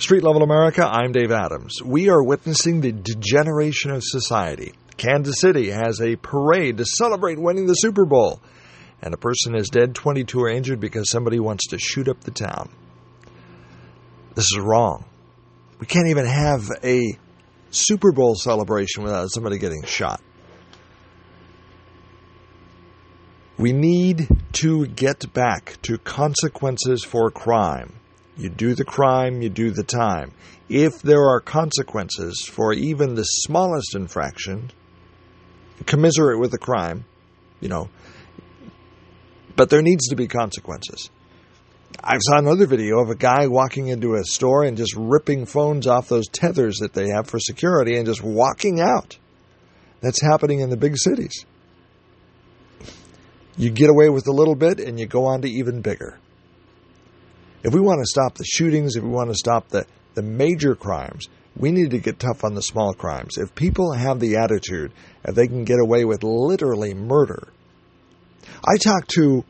Street Level America, I'm Dave Adams. We are witnessing the degeneration of society. Kansas City has a parade to celebrate winning the Super Bowl, and a person is dead, 22 are injured because somebody wants to shoot up the town. This is wrong. We can't even have a Super Bowl celebration without somebody getting shot. We need to get back to consequences for crime. You do the crime, you do the time. If there are consequences for even the smallest infraction, commiserate with the crime, you know, but there needs to be consequences. I saw another video of a guy walking into a store and just ripping phones off those tethers that they have for security and just walking out. That's happening in the big cities. You get away with a little bit and you go on to even bigger. If we want to stop the shootings, if we want to stop the, the major crimes, we need to get tough on the small crimes. If people have the attitude that they can get away with literally murder. I talked to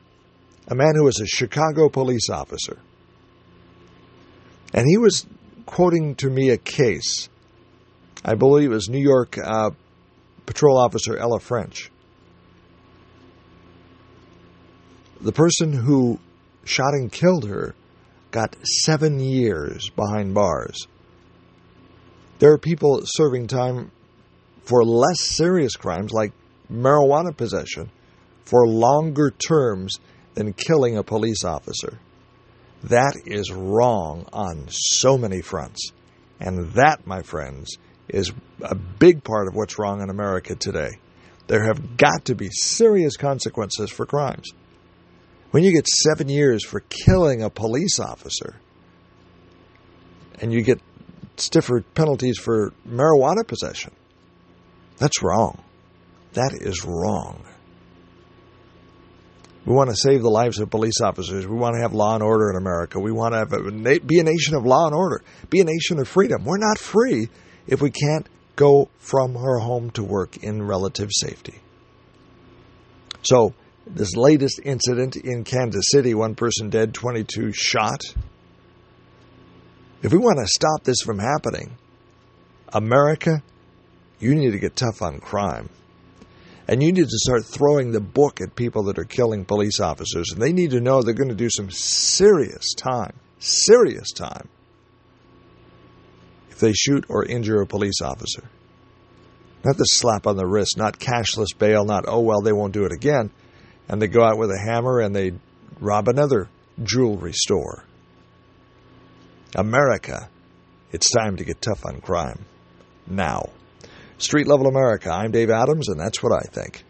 a man who was a Chicago police officer, and he was quoting to me a case. I believe it was New York uh, patrol officer Ella French. The person who shot and killed her got seven years behind bars. There are people serving time for less serious crimes like marijuana possession for longer terms than killing a police officer. That is wrong on so many fronts. And that, my friends, is a big part of what's wrong in America today. There have got to be serious consequences for crimes. When you get seven years for killing a police officer, and you get stiffer penalties for marijuana possession, that's wrong. That is wrong. We want to save the lives of police officers. We want to have law and order in America. We want to have a, be a nation of law and order, be a nation of freedom. We're not free if we can't go from our home to work in relative safety. So, this latest incident in Kansas City, one person dead, 22 shot. If we want to stop this from happening, America, you need to get tough on crime. And you need to start throwing the book at people that are killing police officers. And they need to know they're going to do some serious time, serious time, if they shoot or injure a police officer. Not the slap on the wrist, not cashless bail, not, oh, well, they won't do it again and they go out with a hammer and they rob another jewelry store. America, it's time to get tough on crime. Now. Street Level America, I'm Dave Adams, and that's what I think.